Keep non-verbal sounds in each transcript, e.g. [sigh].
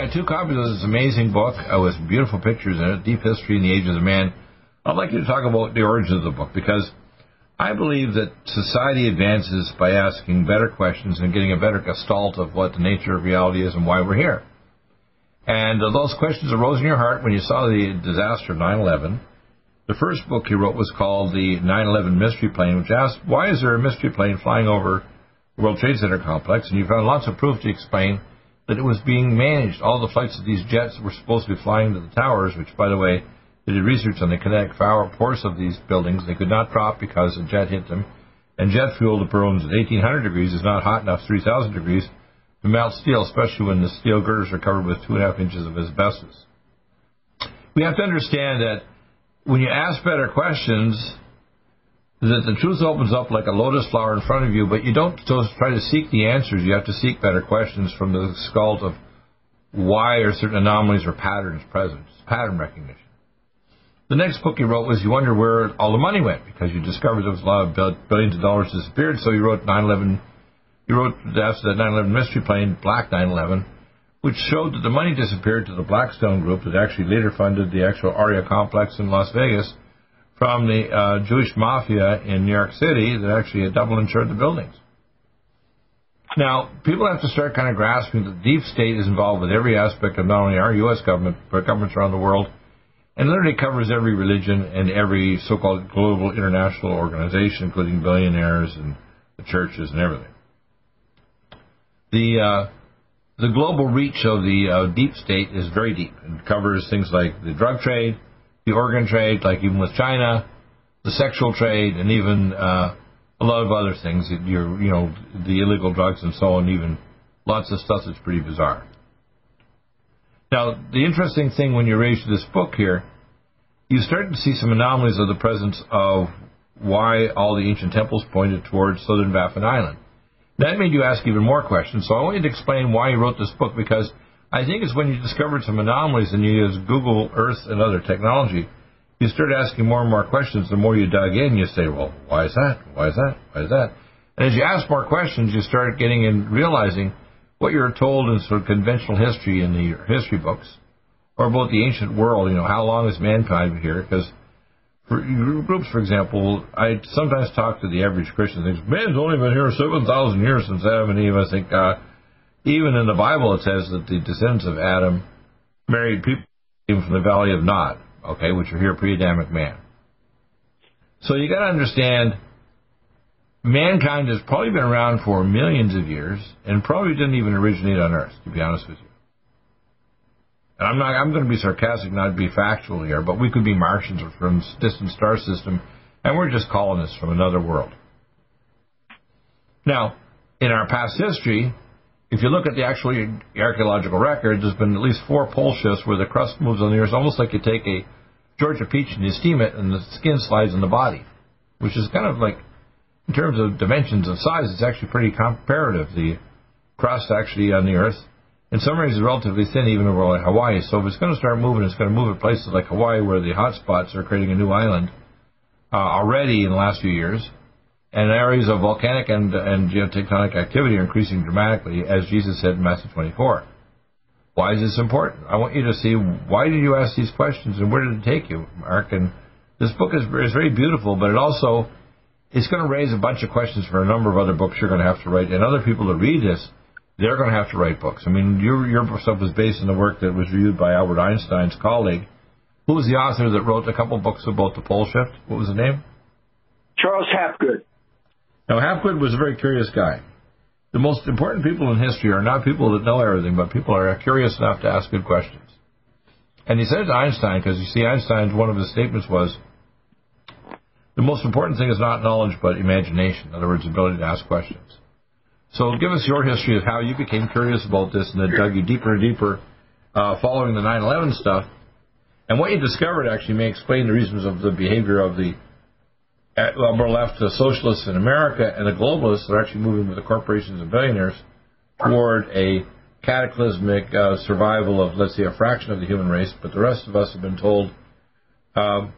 Got two copies of this amazing book uh, with beautiful pictures in it, Deep History and the Ages of Man. I'd like you to talk about the origins of the book because I believe that society advances by asking better questions and getting a better gestalt of what the nature of reality is and why we're here. And uh, those questions arose in your heart when you saw the disaster of 9 11. The first book he wrote was called The 9/11 Mystery Plane, which asked why is there a mystery plane flying over the World Trade Center complex, and you found lots of proof to explain that it was being managed. All the flights of these jets were supposed to be flying to the towers, which, by the way, they did research on the kinetic power force of these buildings. They could not drop because a jet hit them, and jet fuel that burns at 1800 degrees is not hot enough, 3000 degrees, to melt steel, especially when the steel girders are covered with two and a half inches of asbestos. We have to understand that when you ask better questions, that the truth opens up like a lotus flower in front of you, but you don't try to seek the answers. You have to seek better questions from the skull of why are certain anomalies or patterns present, pattern recognition. The next book he wrote was You Wonder Where All the Money Went, because you discovered there was a lot of billions of dollars disappeared, so you wrote 9-11, you wrote after that 9-11 mystery plane, Black 9-11, which showed that the money disappeared to the Blackstone Group that actually later funded the actual Aria complex in Las Vegas from the uh, Jewish mafia in New York City that actually had double insured the buildings. Now, people have to start kind of grasping that the deep state is involved with every aspect of not only our U.S. government, but governments around the world, and literally covers every religion and every so-called global international organization, including billionaires and the churches and everything. The uh, the global reach of the uh, deep state is very deep and covers things like the drug trade, the organ trade, like even with China, the sexual trade, and even uh, a lot of other things. You're, you know, the illegal drugs and so on. Even lots of stuff that's pretty bizarre. Now, the interesting thing when you read this book here, you start to see some anomalies of the presence of why all the ancient temples pointed towards southern Baffin Island. That made you ask even more questions. So I want you to explain why you wrote this book because I think it's when you discovered some anomalies and you use Google Earth and other technology, you start asking more and more questions. The more you dug in, you say, well, why is that? Why is that? Why is that? And as you ask more questions, you start getting in realizing what you're told in sort of conventional history in the history books or about the ancient world. You know, how long has mankind been here? Because for groups, for example, I sometimes talk to the average Christian. Thinks man's only been here seven thousand years since Adam and Eve. I think uh, even in the Bible it says that the descendants of Adam married people from the Valley of Nod, okay, which are here pre-Adamic man. So you got to understand, mankind has probably been around for millions of years and probably didn't even originate on Earth, to be honest with you. And I'm not. I'm going to be sarcastic, not be factual here, but we could be Martians from distant star system, and we're just colonists from another world. Now, in our past history, if you look at the actual archaeological record, there's been at least four pole shifts where the crust moves on the Earth, almost like you take a Georgia peach and you steam it, and the skin slides in the body, which is kind of like, in terms of dimensions of size, it's actually pretty comparative. The crust actually on the Earth in some areas is relatively thin, even over like Hawaii. So if it's going to start moving, it's going to move at places like Hawaii, where the hot spots are creating a new island uh, already in the last few years, and areas of volcanic and, and geotectonic activity are increasing dramatically, as Jesus said in Matthew 24. Why is this important? I want you to see why did you ask these questions and where did it take you, Mark? And this book is, is very beautiful, but it also it's going to raise a bunch of questions for a number of other books you're going to have to write, and other people that read this they're going to have to write books. I mean, your your stuff was based on the work that was reviewed by Albert Einstein's colleague, Who was the author that wrote a couple books about the pole shift? What was the name? Charles Hapgood. Now, Hapgood was a very curious guy. The most important people in history are not people that know everything, but people are curious enough to ask good questions. And he said it to Einstein, because you see, Einstein's one of his statements was, the most important thing is not knowledge, but imagination. In other words, ability to ask questions. So give us your history of how you became curious about this and then dug you deeper and deeper uh, following the 9-11 stuff. And what you discovered actually may explain the reasons of the behavior of the upper left the socialists in America and the globalists that are actually moving with the corporations and billionaires toward a cataclysmic uh, survival of, let's say, a fraction of the human race, but the rest of us have been told, um,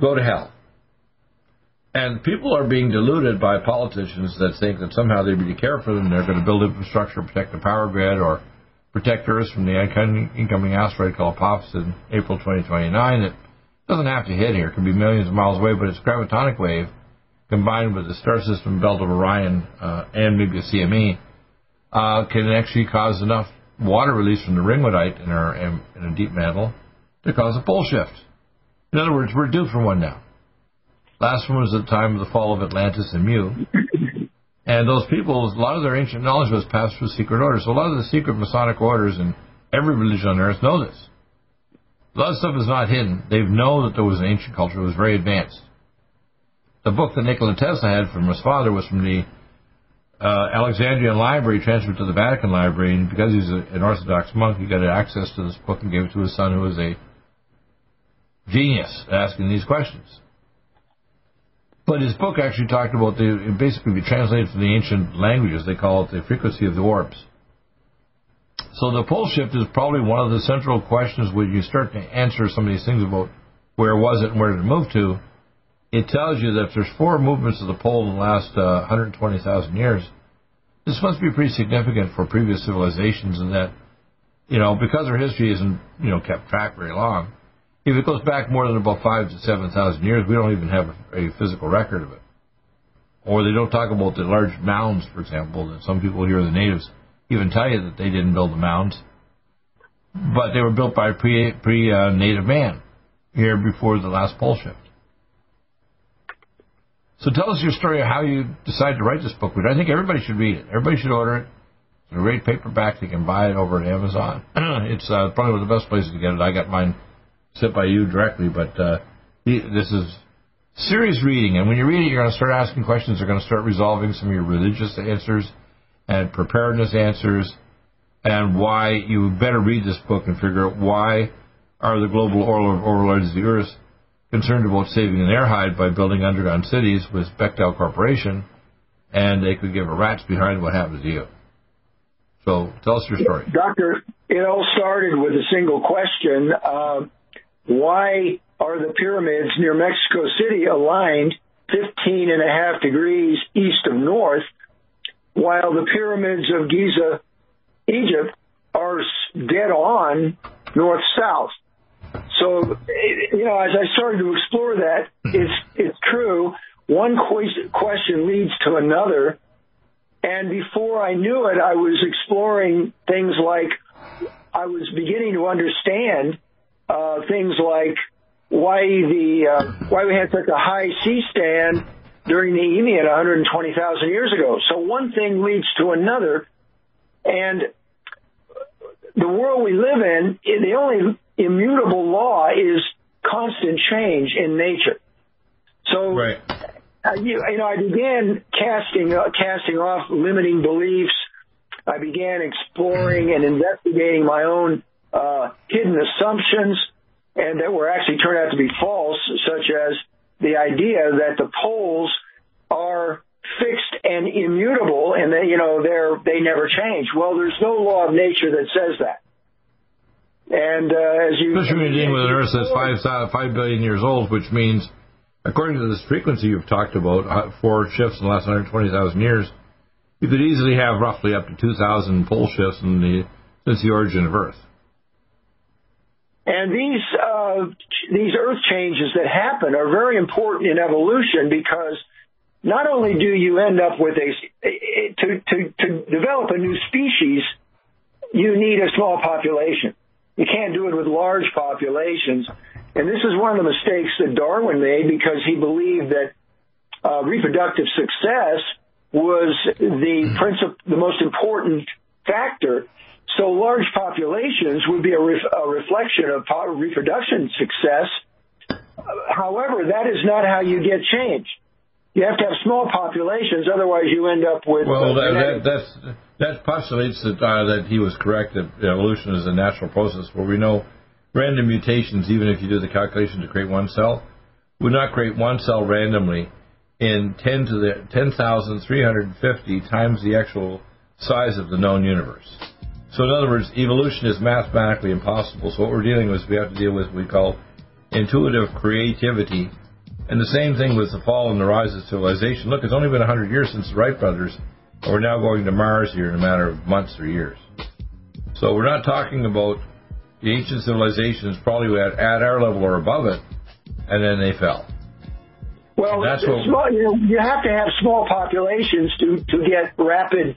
go to hell. And people are being deluded by politicians that think that somehow they really care for them. They're going to build infrastructure, protect the power grid, or protect Earth from the incoming asteroid called Apophis in April 2029. It doesn't have to hit here. It can be millions of miles away, but its gravitonic wave combined with the star system belt of Orion uh, and maybe a CME uh, can actually cause enough water release from the ringwoodite in, our, in, a deep mantle to cause a pole shift. In other words, we're due for one now. Last one was at the time of the fall of Atlantis and Mu. And those people, a lot of their ancient knowledge was passed through secret orders. So a lot of the secret Masonic orders and every religion on earth know this. A lot of stuff is not hidden. They've know that there was an ancient culture that was very advanced. The book that Nikola Tesla had from his father was from the uh, Alexandrian Library, transferred to the Vatican Library, and because he's a, an Orthodox monk, he got access to this book and gave it to his son, who was a genius asking these questions. But his book actually talked about the basically be translated from the ancient languages. They call it the frequency of the orbs. So the pole shift is probably one of the central questions when you start to answer some of these things about where was it and where did it move to. It tells you that if there's four movements of the pole in the last uh, 120,000 years, this must be pretty significant for previous civilizations, and that you know because our history isn't you know kept track very long if it goes back more than about five to seven thousand years, we don't even have a, a physical record of it. Or they don't talk about the large mounds, for example, that some people here, the natives, even tell you that they didn't build the mounds, but they were built by pre pre uh, native man here before the last pole shift. So tell us your story of how you decided to write this book. I think everybody should read it. Everybody should order it. It's a great paperback. You can buy it over at Amazon. [clears throat] it's uh, probably one of the best places to get it. I got mine sent by you directly, but uh, this is serious reading. And when you read it, you're going to start asking questions. You're going to start resolving some of your religious answers and preparedness answers, and why you better read this book and figure out why are the global overlords of the earth concerned about saving their hide by building underground cities with Bechtel Corporation, and they could give a rat's behind what happens to you. So tell us your story. Doctor, it all started with a single question. Uh, why are the pyramids near Mexico City aligned 15 and a half degrees east of north, while the pyramids of Giza, Egypt, are dead on north south? So, you know, as I started to explore that, it's it's true. One question leads to another, and before I knew it, I was exploring things like I was beginning to understand uh, things like why the uh, why we had such a high sea stand during the Eemian 120,000 years ago. So one thing leads to another, and the world we live in, the only immutable law is constant change in nature. So, right. uh, you, you, know, I began casting uh, casting off limiting beliefs. I began exploring and investigating my own uh, hidden assumptions and that were actually turned out to be false, such as the idea that the poles are fixed and immutable and they, you know, they're, they never change. Well, there's no law of nature that says that. And, uh, as you. Especially when you're dealing with an Earth that's five, five billion years old, which means, according to this frequency you've talked about, uh, four shifts in the last 120,000 years, you could easily have roughly up to 2,000 pole shifts in the, since the origin of Earth. And these uh, these earth changes that happen are very important in evolution because not only do you end up with a to to to develop a new species, you need a small population. You can't do it with large populations. And this is one of the mistakes that Darwin made because he believed that uh, reproductive success was the principal, the most important factor. So large populations would be a, ref- a reflection of reproduction success. However, that is not how you get change. You have to have small populations, otherwise you end up with. Well, that, that, that postulates that uh, that he was correct that evolution is a natural process where we know random mutations, even if you do the calculation to create one cell, would not create one cell randomly in 10 to the 10,350 times the actual size of the known universe. So in other words, evolution is mathematically impossible. So what we're dealing with, is we have to deal with what we call intuitive creativity. And the same thing with the fall and the rise of civilization. Look, it's only been 100 years since the Wright brothers, and we're now going to Mars here in a matter of months or years. So we're not talking about the ancient civilizations probably at, at our level or above it, and then they fell. Well, that's what, small, you, know, you have to have small populations to, to get rapid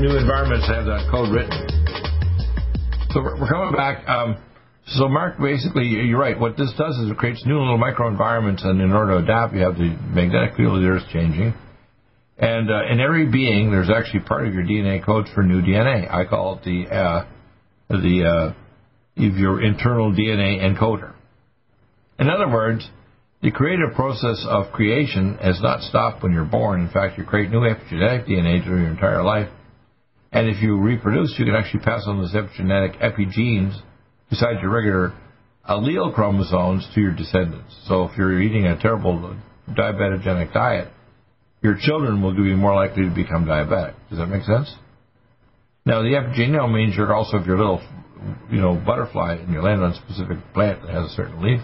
new environments have that code written. So we're coming back. Um, so Mark, basically, you're right. What this does is it creates new little microenvironments, and in order to adapt, you have the magnetic field of the Earth changing. And uh, in every being, there's actually part of your DNA codes for new DNA. I call it the uh, the uh, your internal DNA encoder. In other words, The creative process of creation has not stopped when you're born. In fact, you create new epigenetic DNA through your entire life. And if you reproduce, you can actually pass on those epigenetic epigenes besides your regular allele chromosomes to your descendants. So if you're eating a terrible diabetogenic diet, your children will be more likely to become diabetic. Does that make sense? Now, the epigenome means you're also, if you're a little, you know, butterfly and you land on a specific plant that has a certain leaf,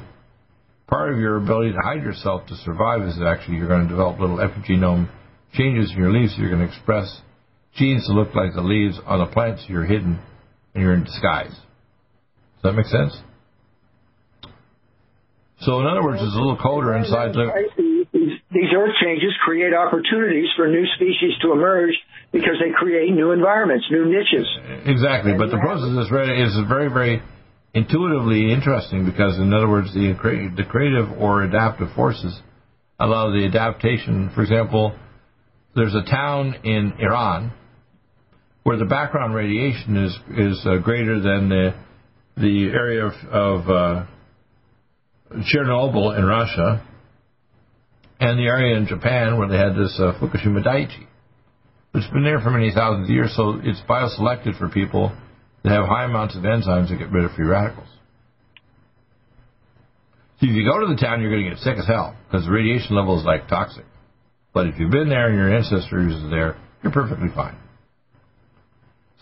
part of your ability to hide yourself to survive is actually you're going to develop little epigenome changes in your leaves. So you're going to express genes to look like the leaves on the plants. So you're hidden and you're in disguise. Does that make sense? So, in other words, it's a little colder inside. The, these earth changes create opportunities for new species to emerge because they create new environments, new niches. Exactly, but the process is very, is very, very intuitively interesting because, in other words, the, the creative or adaptive forces allow the adaptation. For example, there's a town in Iran where the background radiation is is uh, greater than the the area of, of uh, Chernobyl in Russia and the area in Japan where they had this uh, Fukushima Daiichi. It's been there for many thousands of years, so it's bioselected for people that have high amounts of enzymes that get rid of free radicals. So if you go to the town, you're going to get sick as hell because the radiation level is like toxic. But if you've been there and your ancestors are there, you're perfectly fine.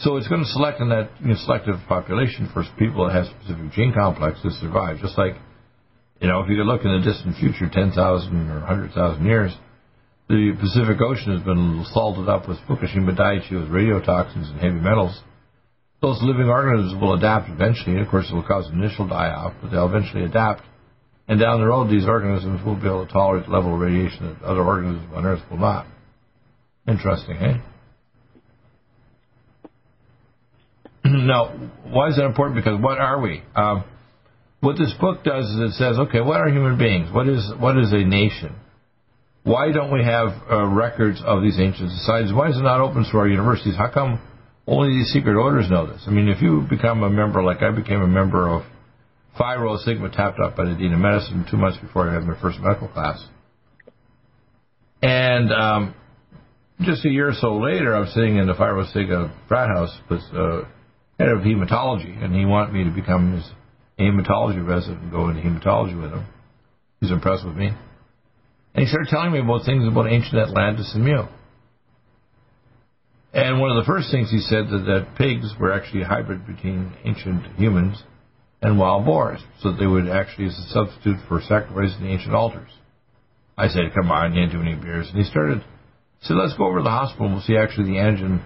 So it's going to select in that you know, selective population for people that have specific gene complex to survive. Just like, you know, if you look in the distant future, 10,000 or 100,000 years, the Pacific Ocean has been salted up with Fukushima Daiichi with radiotoxins and heavy metals those living organisms will adapt eventually. Of course, it will cause an initial die-off, but they'll eventually adapt. And down the road, these organisms will be able to tolerate the level of radiation that other organisms on Earth will not. Interesting, eh? [clears throat] now, why is that important? Because what are we? Um, what this book does is it says, okay, what are human beings? What is what is a nation? Why don't we have uh, records of these ancient societies? Why is it not open to our universities? How come only these secret orders know this. I mean, if you become a member, like I became a member of Phi Rho Sigma, tapped up by the Dean of Medicine two months before I had my first medical class. And um, just a year or so later, I was sitting in the Phi Rho Sigma frat house with uh, head of hematology, and he wanted me to become his hematology resident and go into hematology with him. He's impressed with me. And he started telling me about things about ancient Atlantis and Mu. And one of the first things he said that, that pigs were actually a hybrid between ancient humans and wild boars, so they would actually as a substitute for sacrificing the ancient altars. I said, "Come on, you ain't too many beers." And he started. said, "Let's go over to the hospital and we'll see actually the antigen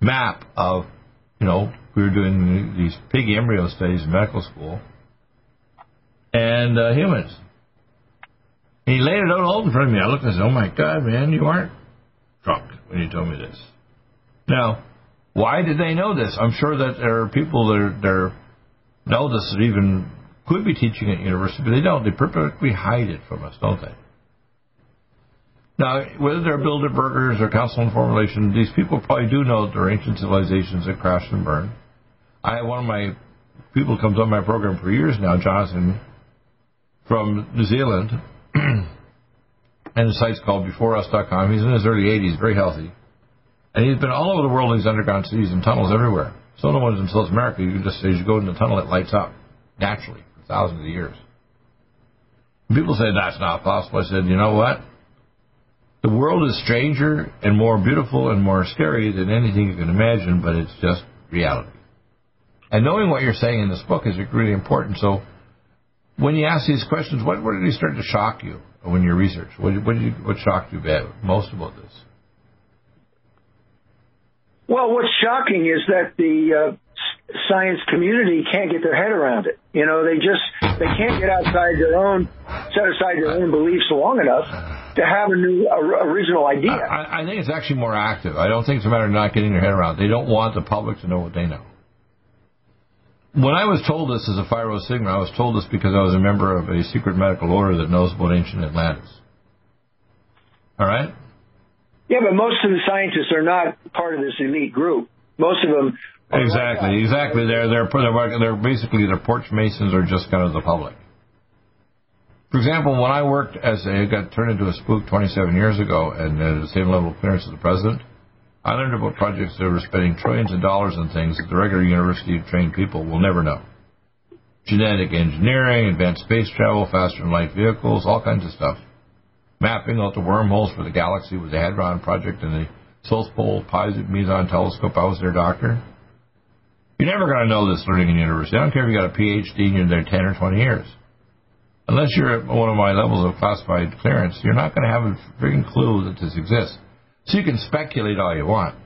map of, you know, we were doing these pig embryo studies in medical school, and uh, humans." And he laid it out all in front of me. I looked and said, "Oh my God, man, you aren't drunk when you told me this." Now, why did they know this? I'm sure that there are people that, are, that are, know this that even could be teaching at university, but they don't. They purposely hide it from us, don't they? Now, whether they're builder Bilderbergers or Council on Formulation, these people probably do know that there are ancient civilizations that crashed and burned. I have one of my people comes on my program for years now, Jonathan, from New Zealand, [clears throat] and the site's called BeforeUs.com. He's in his early 80s, very healthy. And he's been all over the world in these underground cities and tunnels everywhere. Of the ones in South America, you can just, as you go in the tunnel, it lights up naturally for thousands of years. And people say that's not possible. I said, you know what? The world is stranger and more beautiful and more scary than anything you can imagine, but it's just reality. And knowing what you're saying in this book is really important. So when you ask these questions, what, what did you start to shock you when you research? What, what, did you, what shocked you most about this? Well, what's shocking is that the uh, science community can't get their head around it. You know, they just they can't get outside their own set aside their own beliefs long enough to have a new a, original idea. I, I think it's actually more active. I don't think it's a matter of not getting their head around. They don't want the public to know what they know. When I was told this as a Phi Rho Sigma, I was told this because I was a member of a secret medical order that knows about ancient Atlantis. All right? Yeah, but most of the scientists are not part of this elite group. Most of them. Exactly, like exactly. They're they're they're they're basically they're porch masons or just kind of the public. For example, when I worked as a, got turned into a spook 27 years ago and at the same level of clearance as the president, I learned about projects that were spending trillions of dollars on things that the regular university trained people will never know. Genetic engineering, advanced space travel, faster than light vehicles, all kinds of stuff. Mapping out the wormholes for the galaxy with the Hadron Project and the South Pole Meson Telescope. I was their doctor. You're never going to know this learning in university. I don't care if you got a PhD and you're there 10 or 20 years. Unless you're at one of my levels of classified clearance, you're not going to have a freaking clue that this exists. So you can speculate all you want.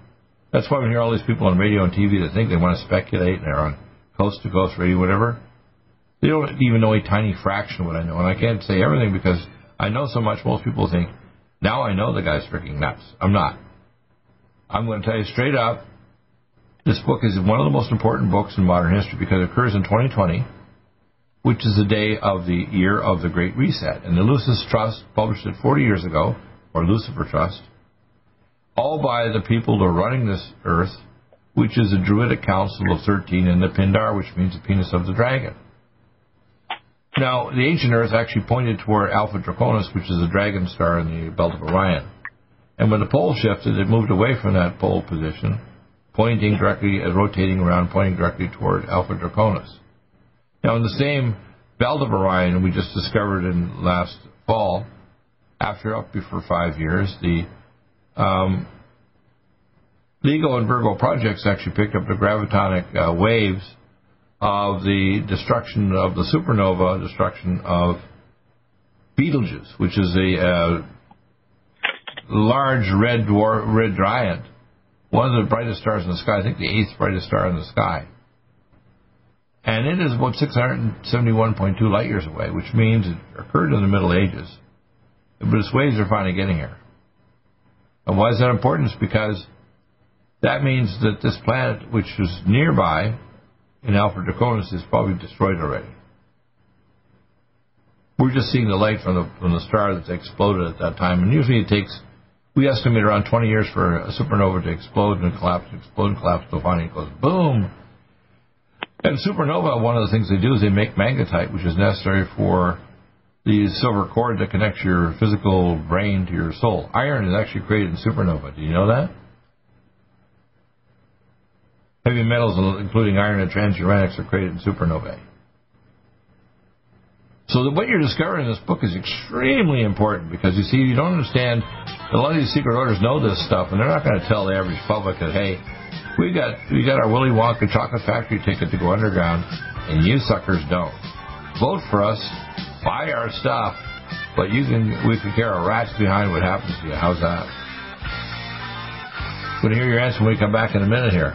That's why we hear all these people on radio and TV that think they want to speculate and they're on coast to coast radio, whatever. They don't even know a tiny fraction of what I know. And I can't say everything because I know so much, most people think, now I know the guy's freaking nuts. I'm not. I'm going to tell you straight up, this book is one of the most important books in modern history because it occurs in 2020, which is the day of the year of the Great Reset. And the Lucis Trust published it 40 years ago, or Lucifer Trust, all by the people that are running this earth, which is the Druidic Council of 13 and the Pindar, which means the penis of the dragon. Now, the ancient Earth actually pointed toward Alpha Draconis, which is the dragon star in the belt of Orion. And when the pole shifted, it moved away from that pole position, pointing directly, rotating around, pointing directly toward Alpha Draconis. Now, in the same belt of Orion we just discovered in last fall, after up for five years, the um, and Virgo projects actually picked up the gravitonic uh, waves of the destruction of the supernova, destruction of Betelgeuse, which is a uh, large red dwarf, red giant, one of the brightest stars in the sky. I think the eighth brightest star in the sky. And it is about 671.2 light years away, which means it occurred in the Middle Ages. But its waves are finally getting here. And why is that important? It's because that means that this planet, which is nearby, in Alpha Draconis is probably destroyed already. We're just seeing the light from the from the star that's exploded at that time, and usually it takes we estimate around 20 years for a supernova to explode and collapse, explode and collapse until finally it goes boom. And supernova, one of the things they do is they make magnetite, which is necessary for the silver cord that connects your physical brain to your soul. Iron is actually created in supernova. Do you know that? Heavy metals, including iron and transuranics, are created in supernovae. So what you're discovering in this book is extremely important because you see, you don't understand. A lot of these secret orders know this stuff, and they're not going to tell the average public that, hey, we got we got our Willy Wonka chocolate factory ticket to go underground, and you suckers don't. Vote for us, buy our stuff, but you can we can care a rat's behind what happens to you. How's that? Going to hear your answer when we come back in a minute here.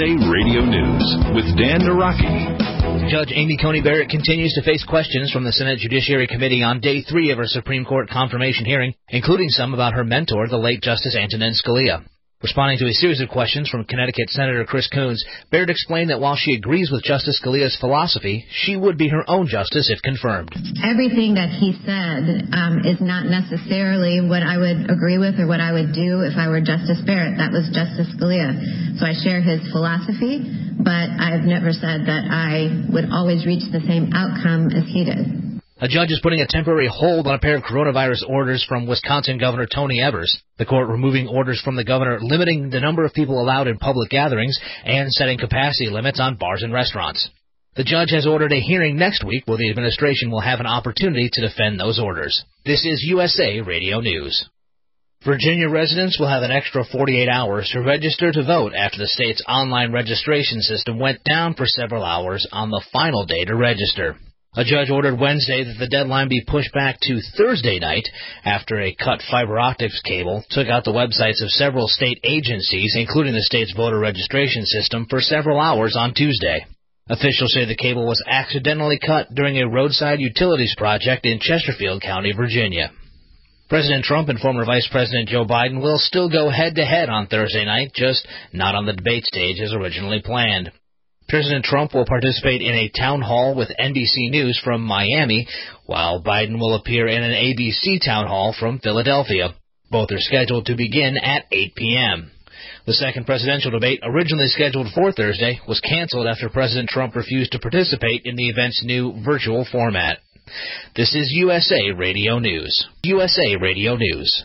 USA Radio News with Dan Naraki. Judge Amy Coney Barrett continues to face questions from the Senate Judiciary Committee on day three of her Supreme Court confirmation hearing, including some about her mentor, the late Justice Antonin Scalia. Responding to a series of questions from Connecticut Senator Chris Coons, Barrett explained that while she agrees with Justice Scalia's philosophy, she would be her own justice if confirmed. Everything that he said um, is not necessarily what I would agree with or what I would do if I were Justice Barrett. That was Justice Scalia. So I share his philosophy, but I've never said that I would always reach the same outcome as he did. A judge is putting a temporary hold on a pair of coronavirus orders from Wisconsin Governor Tony Evers. The court removing orders from the governor limiting the number of people allowed in public gatherings and setting capacity limits on bars and restaurants. The judge has ordered a hearing next week where the administration will have an opportunity to defend those orders. This is USA Radio News. Virginia residents will have an extra 48 hours to register to vote after the state's online registration system went down for several hours on the final day to register. A judge ordered Wednesday that the deadline be pushed back to Thursday night after a cut fiber optics cable took out the websites of several state agencies, including the state's voter registration system, for several hours on Tuesday. Officials say the cable was accidentally cut during a roadside utilities project in Chesterfield County, Virginia. President Trump and former Vice President Joe Biden will still go head to head on Thursday night, just not on the debate stage as originally planned. President Trump will participate in a town hall with NBC News from Miami, while Biden will appear in an ABC town hall from Philadelphia. Both are scheduled to begin at 8 p.m. The second presidential debate, originally scheduled for Thursday, was canceled after President Trump refused to participate in the event's new virtual format. This is USA Radio News. USA Radio News.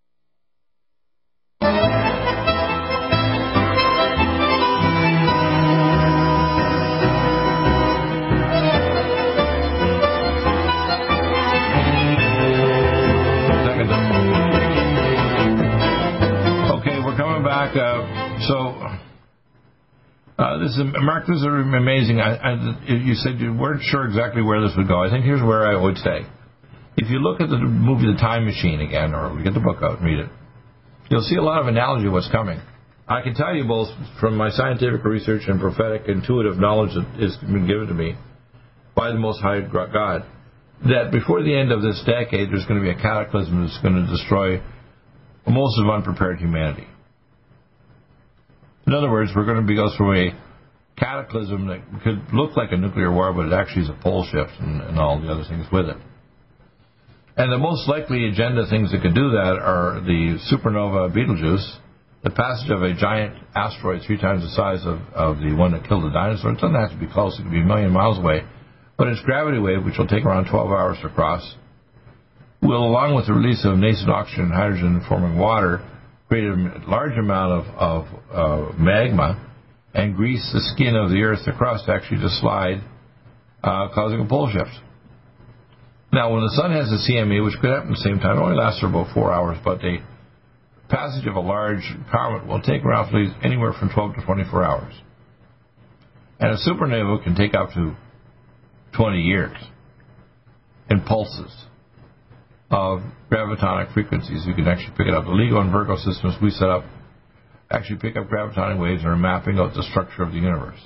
This is Mark. This is amazing. I, I, you said you weren't sure exactly where this would go. I think here's where I would say: if you look at the movie The Time Machine again, or get the book out and read it, you'll see a lot of analogy of what's coming. I can tell you both from my scientific research and prophetic intuitive knowledge that has been given to me by the Most High God that before the end of this decade, there's going to be a cataclysm that's going to destroy most of unprepared humanity. In other words, we're going to be, go through a cataclysm that could look like a nuclear war, but it actually is a pole shift and, and all the other things with it. And the most likely agenda things that could do that are the supernova Betelgeuse, the passage of a giant asteroid three times the size of, of the one that killed the dinosaurs. It doesn't have to be close, it could be a million miles away. But its gravity wave, which will take around 12 hours to cross, will, along with the release of nascent oxygen and hydrogen forming water, create a large amount of, of uh, magma and grease the skin of the Earth, the crust, actually to slide, uh, causing a pole shift. Now, when the sun has a CME, which could happen at the same time, it only lasts for about four hours, but the passage of a large comet will take roughly anywhere from 12 to 24 hours. And a supernova can take up to 20 years in pulses of gravitonic frequencies. You can actually pick it up. The LIGO and Virgo systems we set up actually pick up gravitonic waves and are mapping out the structure of the universe.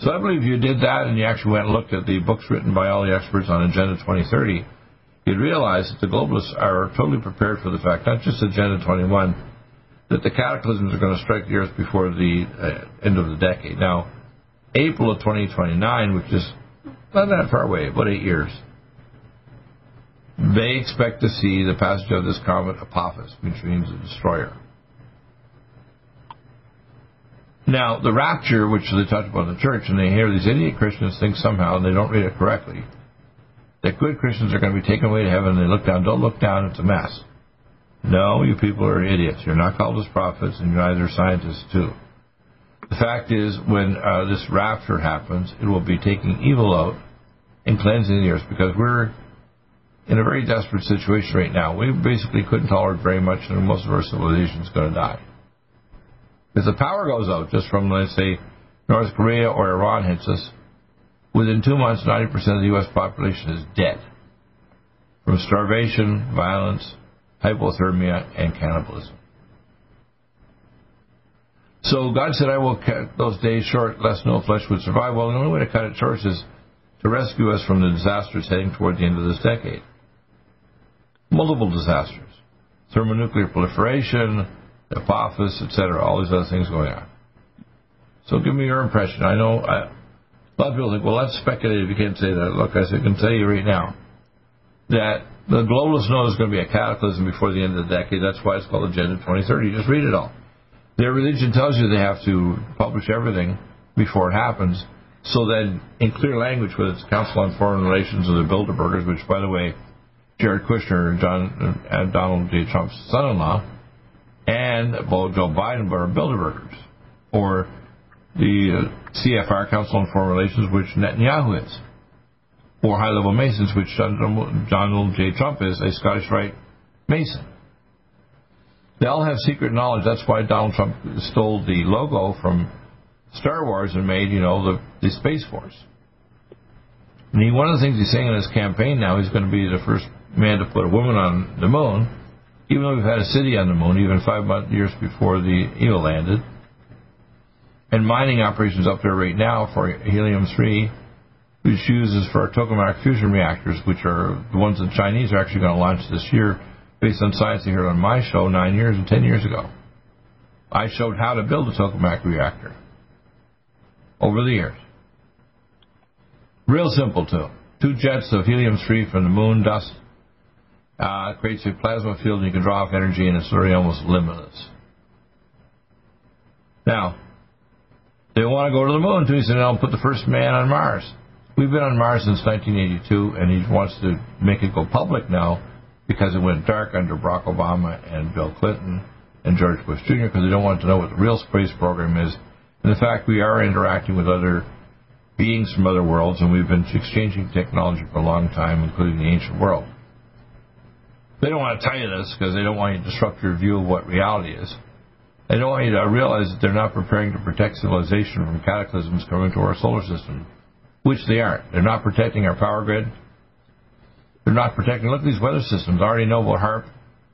So I believe if you did that and you actually went and looked at the books written by all the experts on Agenda 2030, you'd realize that the globalists are totally prepared for the fact, not just Agenda 21, that the cataclysms are going to strike the Earth before the uh, end of the decade. Now, April of 2029, which is not that far away, about eight years, they expect to see the passage of this comet Apophis, which means a destroyer. Now, the rapture, which they talk about in the church, and they hear these idiot Christians think somehow, and they don't read it correctly, that good Christians are going to be taken away to heaven, and they look down. Don't look down, it's a mess. No, you people are idiots. You're not called as prophets, and you're neither scientists, too. The fact is, when uh, this rapture happens, it will be taking evil out and cleansing the earth because we're in a very desperate situation right now. We basically couldn't tolerate very much, and most of our civilization is going to die. If the power goes out, just from, let's say, North Korea or Iran hits us, within two months, 90% of the U.S. population is dead from starvation, violence, hypothermia, and cannibalism. So God said, I will cut those days short, lest no flesh would survive. Well, the only way to cut it short is to rescue us from the disasters heading toward the end of this decade. Multiple disasters. Thermonuclear proliferation, Apophis, etc., all these other things going on. So give me your impression. I know I, a lot of people think, well, that's speculative. You can't say that. Look, I can tell you right now that the globalists know there's going to be a cataclysm before the end of the decade. That's why it's called Agenda 2030. Just read it all. Their religion tells you they have to publish everything before it happens, so that in clear language, whether it's Council on Foreign Relations or the Bilderbergers, which, by the way, Jared Kushner, John, uh, Donald J. Trump's son-in-law, and both Joe Biden but are Bilderbergers, or the uh, CFR, Council on Foreign Relations, which Netanyahu is, or high-level Masons, which Donald J. Trump is, a Scottish Rite Mason. They all have secret knowledge. That's why Donald Trump stole the logo from Star Wars and made, you know, the, the Space Force. And he, one of the things he's saying in his campaign now, he's going to be the first man to put a woman on the moon, even though we've had a city on the moon, even five years before the EO landed. And mining operations up there right now for helium-3, which uses for our tokamak fusion reactors, which are the ones the Chinese are actually going to launch this year based on science they heard on my show nine years and ten years ago. I showed how to build a tokamak reactor over the years. Real simple, too. Two jets of helium-3 from the moon dust uh, creates a plasma field and you can draw off energy and it's really almost limitless. Now, they want to go to the moon too. He said, I'll put the first man on Mars. We've been on Mars since 1982 and he wants to make it go public now because it went dark under Barack Obama and Bill Clinton and George Bush Jr. because they don't want to know what the real space program is. And the fact we are interacting with other beings from other worlds and we've been exchanging technology for a long time, including the ancient world. They don't want to tell you this because they don't want you to disrupt your view of what reality is. They don't want you to realize that they're not preparing to protect civilization from cataclysms coming to our solar system, which they aren't. They're not protecting our power grid. They're not protecting. Look at these weather systems. I already know about HAARP,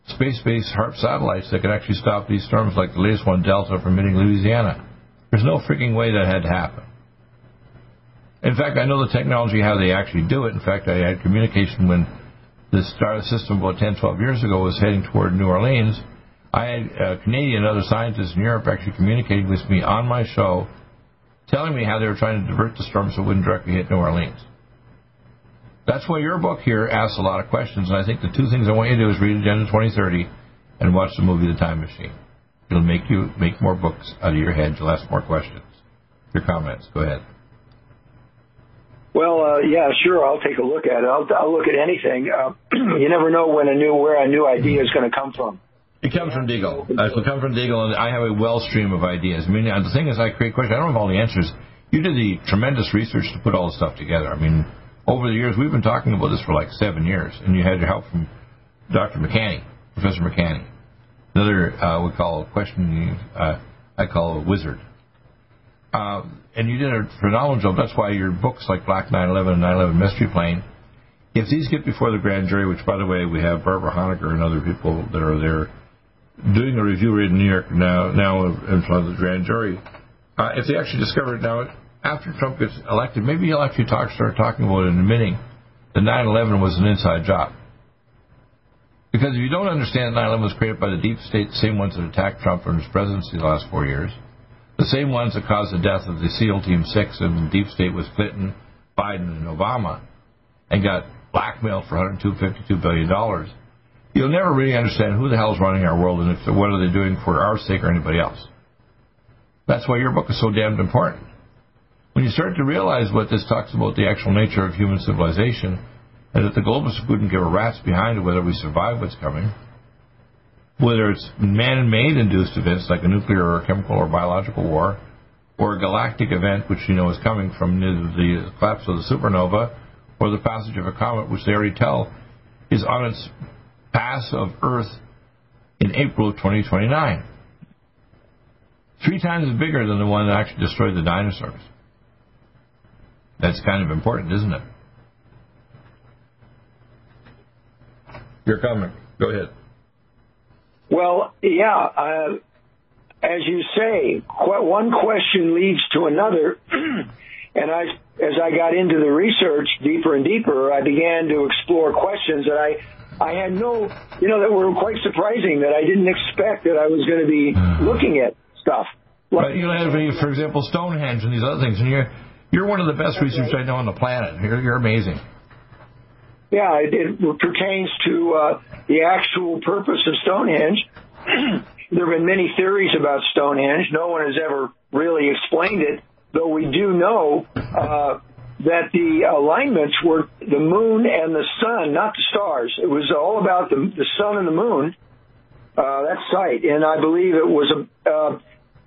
space-based HAARP satellites that can actually stop these storms like the latest one, Delta, from hitting Louisiana. There's no freaking way that had to happen. In fact, I know the technology how they actually do it. In fact, I had communication when the star system about 10, 12 years ago was heading toward New Orleans. I had a Canadian and other scientists in Europe actually communicating with me on my show, telling me how they were trying to divert the storm so it wouldn't directly hit New Orleans. That's why your book here asks a lot of questions, and I think the two things I want you to do is read Agenda 2030 and watch the movie The Time Machine. It'll make you make more books out of your head. You'll ask more questions. Your comments. Go ahead. Well, uh, yeah, sure. I'll take a look at it. I'll, I'll look at anything. Uh, [clears throat] you never know when a new where a new idea is going to come from. It comes from Deagle. Uh, it will come from Deagle, and I have a well stream of ideas. I mean, the thing is, I create questions. I don't have all the answers. You did the tremendous research to put all this stuff together. I mean, over the years, we've been talking about this for like seven years, and you had your help from Dr. McCanney, Professor McCanney. Another uh, we call a question, uh, I call a wizard. Uh, and you did a phenomenal job. That's why your books like Black 9/11 and 9/11 Mystery Plane, if these get before the grand jury, which by the way we have Barbara Honegger and other people that are there doing a review in New York now, now in front of the grand jury, uh, if they actually discover it now, after Trump gets elected, maybe he'll actually talk, start talking about it and admitting that 9/11 was an inside job. Because if you don't understand 9/11 was created by the deep state, the same ones that attacked Trump in his presidency the last four years, the same ones that caused the death of the SEAL Team 6 and the deep state with Clinton, Biden, and Obama, and got blackmailed for $152 billion, you'll never really understand who the hell is running our world and if, what are they doing for our sake or anybody else. That's why your book is so damned important. When you start to realize what this talks about the actual nature of human civilization, and that the globalists wouldn't give a rat's behind whether we survive what's coming, whether it's man-made induced events like a nuclear or chemical or biological war, or a galactic event which you know is coming from the collapse of the supernova, or the passage of a comet, which they already tell is on its pass of Earth in April of 2029. Three times bigger than the one that actually destroyed the dinosaurs. That's kind of important, isn't it? Your comment. Go ahead. Well, yeah. Uh, as you say, one question leads to another, [clears throat] and I, as I got into the research deeper and deeper, I began to explore questions that I, I had no, you know, that were quite surprising that I didn't expect that I was going to be looking at stuff. Like, but you know, for example, Stonehenge and these other things, and you're you're one of the best researchers I know on the planet. You're, you're amazing. Yeah, it, it pertains to uh, the actual purpose of Stonehenge. [clears throat] there have been many theories about Stonehenge. No one has ever really explained it, though we do know uh, that the alignments were the moon and the sun, not the stars. It was all about the, the sun and the moon, uh, that site. And I believe it was a, uh,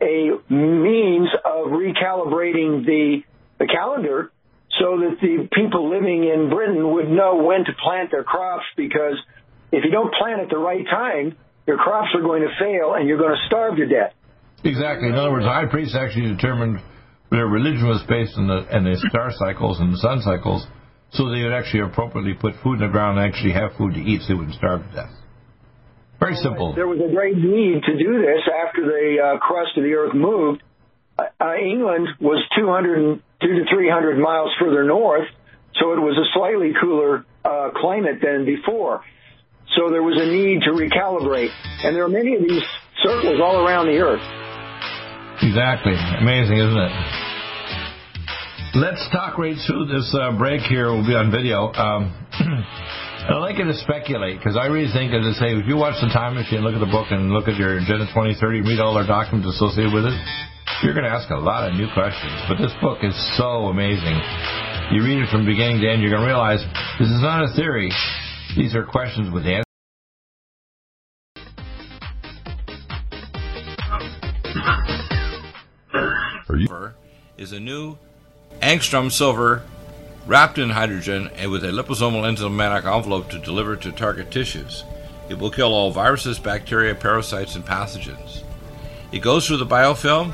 a means of recalibrating the, the calendar so that the people living in Britain would know when to plant their crops because if you don't plant at the right time, your crops are going to fail and you're going to starve to death. Exactly. In other words, high priests actually determined their religion was based on the and the star cycles and the sun cycles, so they would actually appropriately put food in the ground and actually have food to eat so they wouldn't starve to death. Very simple. There was a great need to do this after the uh, crust of the earth moved. Uh, England was 200 two to 300 miles further north, so it was a slightly cooler uh, climate than before. So there was a need to recalibrate, and there are many of these circles all around the Earth. Exactly, amazing, isn't it? Let's talk right through this uh, break here. We'll be on video. Um, [clears throat] I'd like you to speculate because I really think, as I say, if you watch the time machine, look at the book, and look at your Agenda 2030, read all our documents associated with it, you're going to ask a lot of new questions. But this book is so amazing. You read it from beginning to end, you're going to realize this is not a theory. These are questions with answers. Is a new angstrom silver wrapped in hydrogen and with a liposomal enzymatic envelope to deliver to target tissues. It will kill all viruses, bacteria, parasites, and pathogens. It goes through the biofilm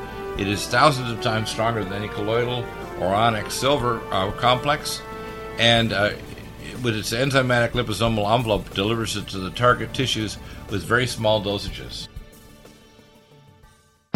It is thousands of times stronger than any colloidal or ionic silver uh, complex, and uh, with its enzymatic liposomal envelope, delivers it to the target tissues with very small dosages.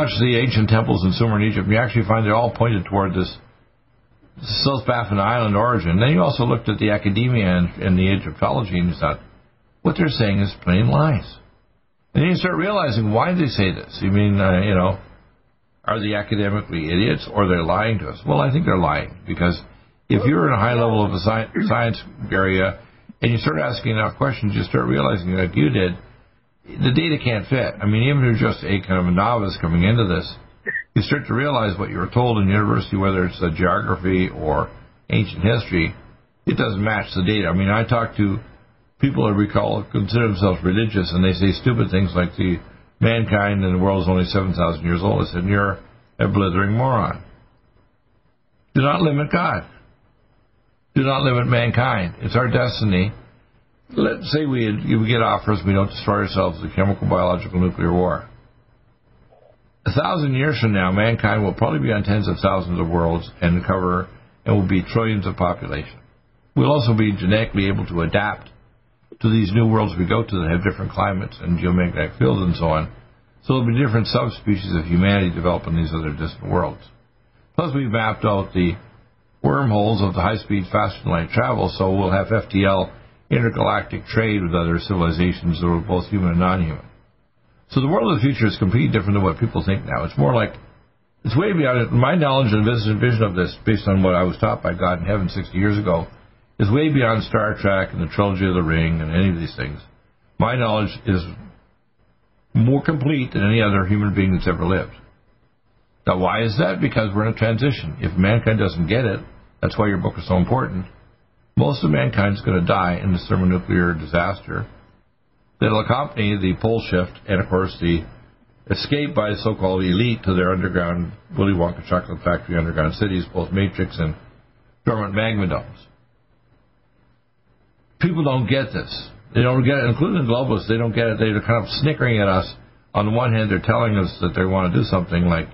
Watch the ancient temples in Sumer in Egypt, you actually find they're all pointed toward this South Baffin Island origin. Then you also looked at the academia and, and the Egyptology and you thought, what they're saying is plain lies. And then you start realizing why they say this. You mean, uh, you know, are they academically idiots or they're lying to us? Well, I think they're lying because if you're in a high level of a science area and you start asking enough questions, you start realizing, like you did, the data can't fit. I mean, even if you're just a kind of a novice coming into this, you start to realize what you were told in university, whether it's geography or ancient history, it doesn't match the data. I mean, I talk to people that recall consider themselves religious, and they say stupid things like the mankind and the world is only seven thousand years old. I said, you're a blithering moron. Do not limit God. Do not limit mankind. It's our destiny let's say we, we get offers, we don't destroy ourselves with a chemical, biological, nuclear war. A thousand years from now, mankind will probably be on tens of thousands of worlds and cover and will be trillions of population. We'll also be genetically able to adapt to these new worlds we go to that have different climates and geomagnetic fields and so on. So there'll be different subspecies of humanity develop in these other distant worlds. Plus, we've mapped out the wormholes of the high-speed, fast-light travel, so we'll have FTL intergalactic trade with other civilizations that are both human and non-human. So the world of the future is completely different than what people think now. It's more like it's way beyond it. My knowledge and vision of this, based on what I was taught by God in heaven 60 years ago, is way beyond Star Trek and the Trilogy of the Ring and any of these things. My knowledge is more complete than any other human being that's ever lived. Now, why is that? Because we're in a transition. If mankind doesn't get it, that's why your book is so important most of mankind is going to die in this thermonuclear disaster that'll accompany the pole shift and, of course, the escape by the so-called elite to their underground Willy Wonka chocolate factory underground cities, both matrix and dormant magma domes. People don't get this. They don't get it, including the globalists. They don't get it. They're kind of snickering at us. On the one hand, they're telling us that they want to do something like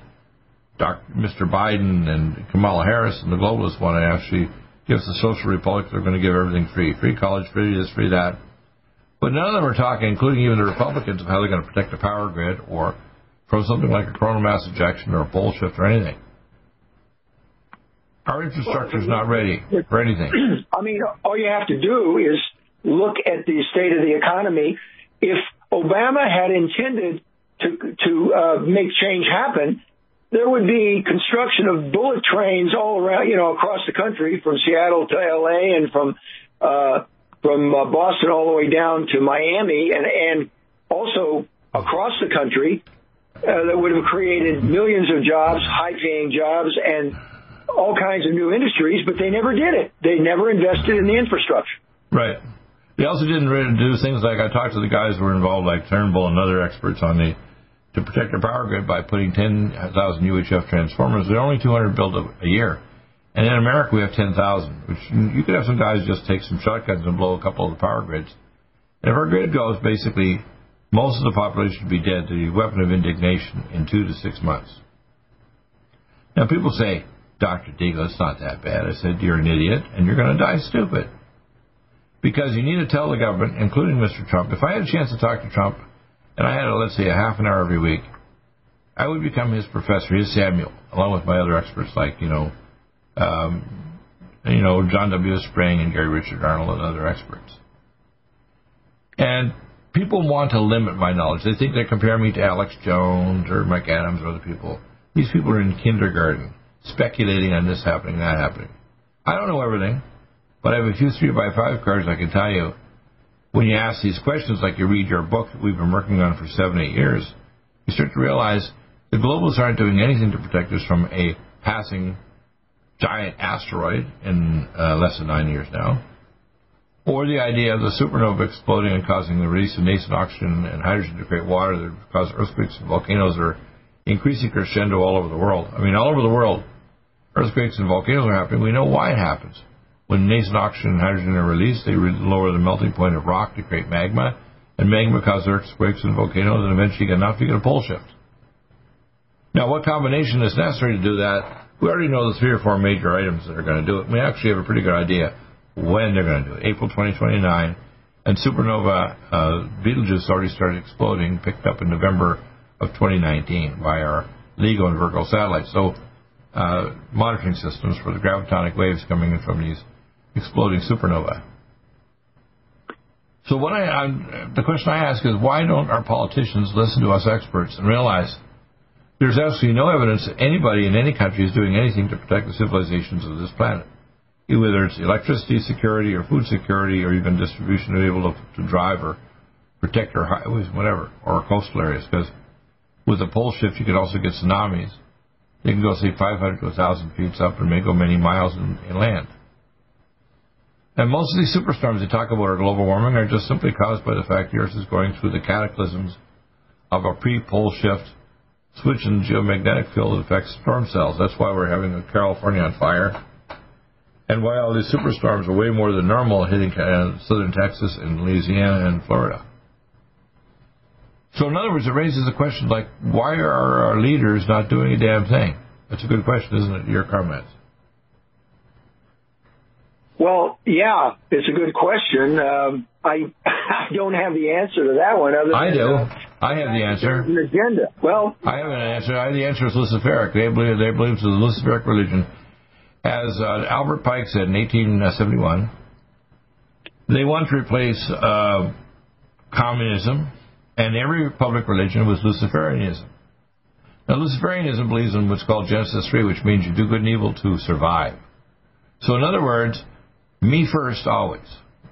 Dr. Mr. Biden and Kamala Harris and the globalists want to actually give us a social republic, they're going to give everything free. Free college, free this, free that. But none of them are talking, including even the Republicans, of how they're going to protect the power grid or from something like a coronal mass ejection or a pole shift or anything. Our infrastructure is not ready for anything. [clears throat] I mean, all you have to do is look at the state of the economy. If Obama had intended to to uh, make change happen, there would be construction of bullet trains all around, you know, across the country, from Seattle to L.A. and from uh, from uh, Boston all the way down to Miami, and and also across the country uh, that would have created millions of jobs, high-paying jobs, and all kinds of new industries, but they never did it. They never invested in the infrastructure. Right. They also didn't really do things like I talked to the guys who were involved, like Turnbull and other experts on the to protect their power grid by putting 10,000 UHF transformers. There are only 200 built a, a year. And in America, we have 10,000, which you could have some guys just take some shotguns and blow a couple of the power grids. And if our grid goes, basically, most of the population would be dead to the weapon of indignation in two to six months. Now, people say, Dr. Deagle, it's not that bad. I said, you're an idiot, and you're going to die stupid. Because you need to tell the government, including Mr. Trump, if I had a chance to talk to Trump, and I had, a, let's say, a half an hour every week, I would become his professor, his Samuel, along with my other experts like, you know, um, you know, John W. Spring and Gary Richard Arnold and other experts. And people want to limit my knowledge. They think they compare me to Alex Jones or Mike Adams or other people. These people are in kindergarten, speculating on this happening, that happening. I don't know everything, but I have a few three by five cards I can tell you when you ask these questions, like you read your book that we've been working on for seven, eight years, you start to realize the globalists aren't doing anything to protect us from a passing giant asteroid in uh, less than nine years now, or the idea of the supernova exploding and causing the release of nascent oxygen and hydrogen to create water that cause earthquakes and volcanoes are increasing crescendo all over the world. I mean, all over the world, earthquakes and volcanoes are happening. We know why it happens. When nascent oxygen and hydrogen are released, they lower the melting point of rock to create magma, and magma causes earthquakes and volcanoes, and eventually enough you get a pole shift. Now, what combination is necessary to do that? We already know the three or four major items that are going to do it. We actually have a pretty good idea when they're going to do it. April 2029, and supernova uh, Betelgeuse already started exploding, picked up in November of 2019 by our LIGO and Virgo satellites. So, uh, monitoring systems for the gravitonic waves coming in from these exploding supernova. So what I, I'm, the question I ask is why don't our politicians listen to us experts and realize there's absolutely no evidence that anybody in any country is doing anything to protect the civilizations of this planet, whether it's electricity security or food security or even distribution to be able to, to drive or protect our highways, whatever, or our coastal areas. Because with a pole shift, you could also get tsunamis. You can go say 500 to 1,000 feet up and may go many miles in, in. And most of these superstorms they talk about are global warming are just simply caused by the fact the Earth is going through the cataclysms of a pre-pole shift switch in the geomagnetic field that affects storm cells. That's why we're having a California on fire, and why all these superstorms are way more than normal hitting uh, southern Texas and Louisiana and Florida. So, in other words, it raises the question like, why are our leaders not doing a damn thing? That's a good question, isn't it? Your comments. Well, yeah, it's a good question. Um, I [laughs] I don't have the answer to that one. Other I than, do. Uh, I have the answer. An agenda. Well, I have an answer. I, the answer is Luciferic. They believe they believe it's the Luciferic religion, as uh, Albert Pike said in 1871. They want to replace uh, communism and every public religion with Luciferianism. Now, Luciferianism believes in what's called Genesis 3, which means you do good and evil to survive. So, in other words, me first always.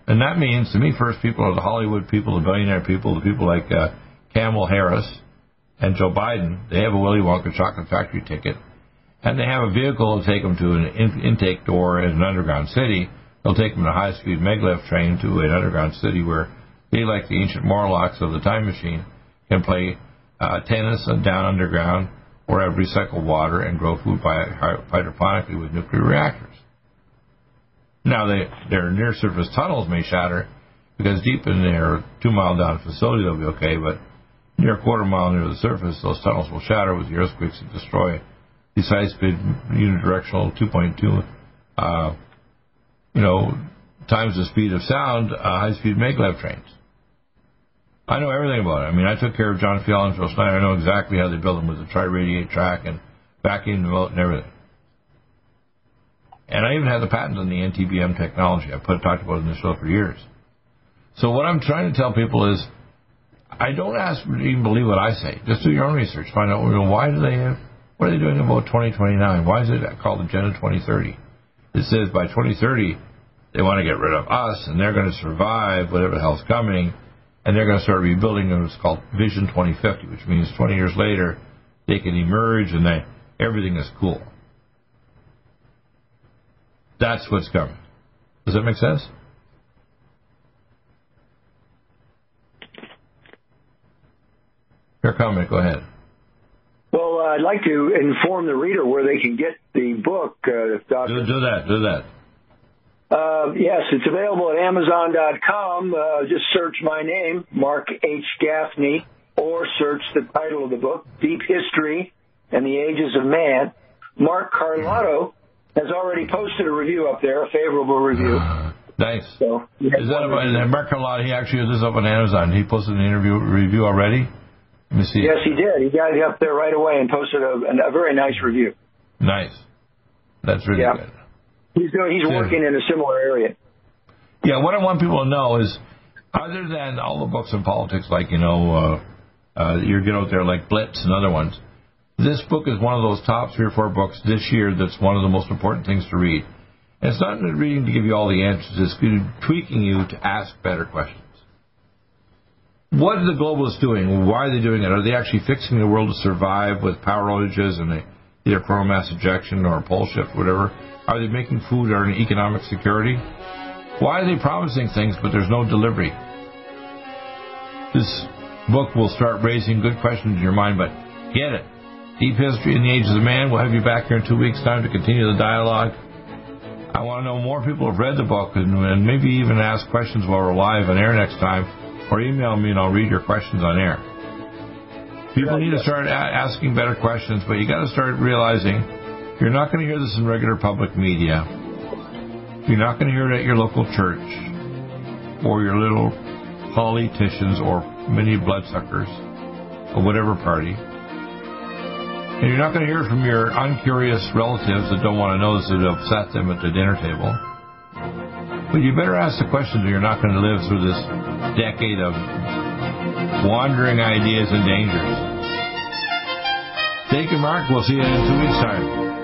And that means, to me first, people are the Hollywood people, the billionaire people, the people like uh, Kamala Harris and Joe Biden. They have a Willy Wonka chocolate factory ticket, and they have a vehicle to take them to an in- intake door in an underground city. They'll take them in a high-speed maglev train to an underground city where they, like the ancient Morlocks of the time machine, can play uh, tennis down underground or have recycled water and grow food by hydroponically with nuclear reactors. Now, they, their near surface tunnels may shatter because deep in their two mile down facility they'll be okay, but near a quarter mile near the surface, those tunnels will shatter with the earthquakes and destroy these high speed unidirectional 2.2, uh, you know, times the speed of sound, uh, high speed maglev trains. I know everything about it. I mean, I took care of John Fiala and Phil Schneider. I know exactly how they build them with the tri-radiate track and vacuum them out and everything. And I even have the patent on the NTBM technology. I've put, talked about it in the show for years. So what I'm trying to tell people is, I don't ask them to even believe what I say. Just do your own research. Find out why do they have, what are they doing about 2029? Why is it called Agenda 2030? It says by 2030 they want to get rid of us and they're going to survive whatever the hell's coming, and they're going to start rebuilding what's called Vision 2050, which means 20 years later they can emerge and they, everything is cool. That's what's coming. Does that make sense? Your comment. Go ahead. Well, uh, I'd like to inform the reader where they can get the book, uh, Doctor. Do, do that. Do that. Uh, yes, it's available at Amazon.com. Uh, just search my name, Mark H. Gaffney, or search the title of the book, Deep History and the Ages of Man. Mark Carlotto has already posted a review up there, a favorable review. Nice. So, Is that and Mark Carlotto, he actually has this up on Amazon. He posted an interview review already. Let me see. Yes, he did. He got it up there right away and posted a, a very nice review. Nice. That's really Yeah. good. He's doing, he's Yeah. working in a similar area. Yeah, what I want people to know is, other than all the books in politics, like you know, uh, uh, you get out there like Blitz and other ones, this book is one of those top three or four books this year that's one of the most important things to read. And it's not reading to give you all the answers; it's tweaking you to ask better questions. What are the globalists doing? Why are they doing it? Are they actually fixing the world to survive with power outages and either coronal mass ejection or a pole shift, whatever? Are they making food or an economic security? Why are they promising things but there's no delivery? This book will start raising good questions in your mind, but get it. Deep History in the Ages of Man. We'll have you back here in two weeks' time to continue the dialogue. I want to know more people have read the book and, and maybe even ask questions while we're live on air next time, or email me and I'll read your questions on air. People need to start a- asking better questions, but you got to start realizing you're not going to hear this in regular public media. You're not going to hear it at your local church or your little politicians or mini bloodsuckers of whatever party. And you're not going to hear from your uncurious relatives that don't want to know this that upset them at the dinner table. But you better ask the questions or you're not going to live through this decade of wandering ideas and dangers. Thank you, Mark. We'll see you in two weeks' time.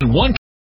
One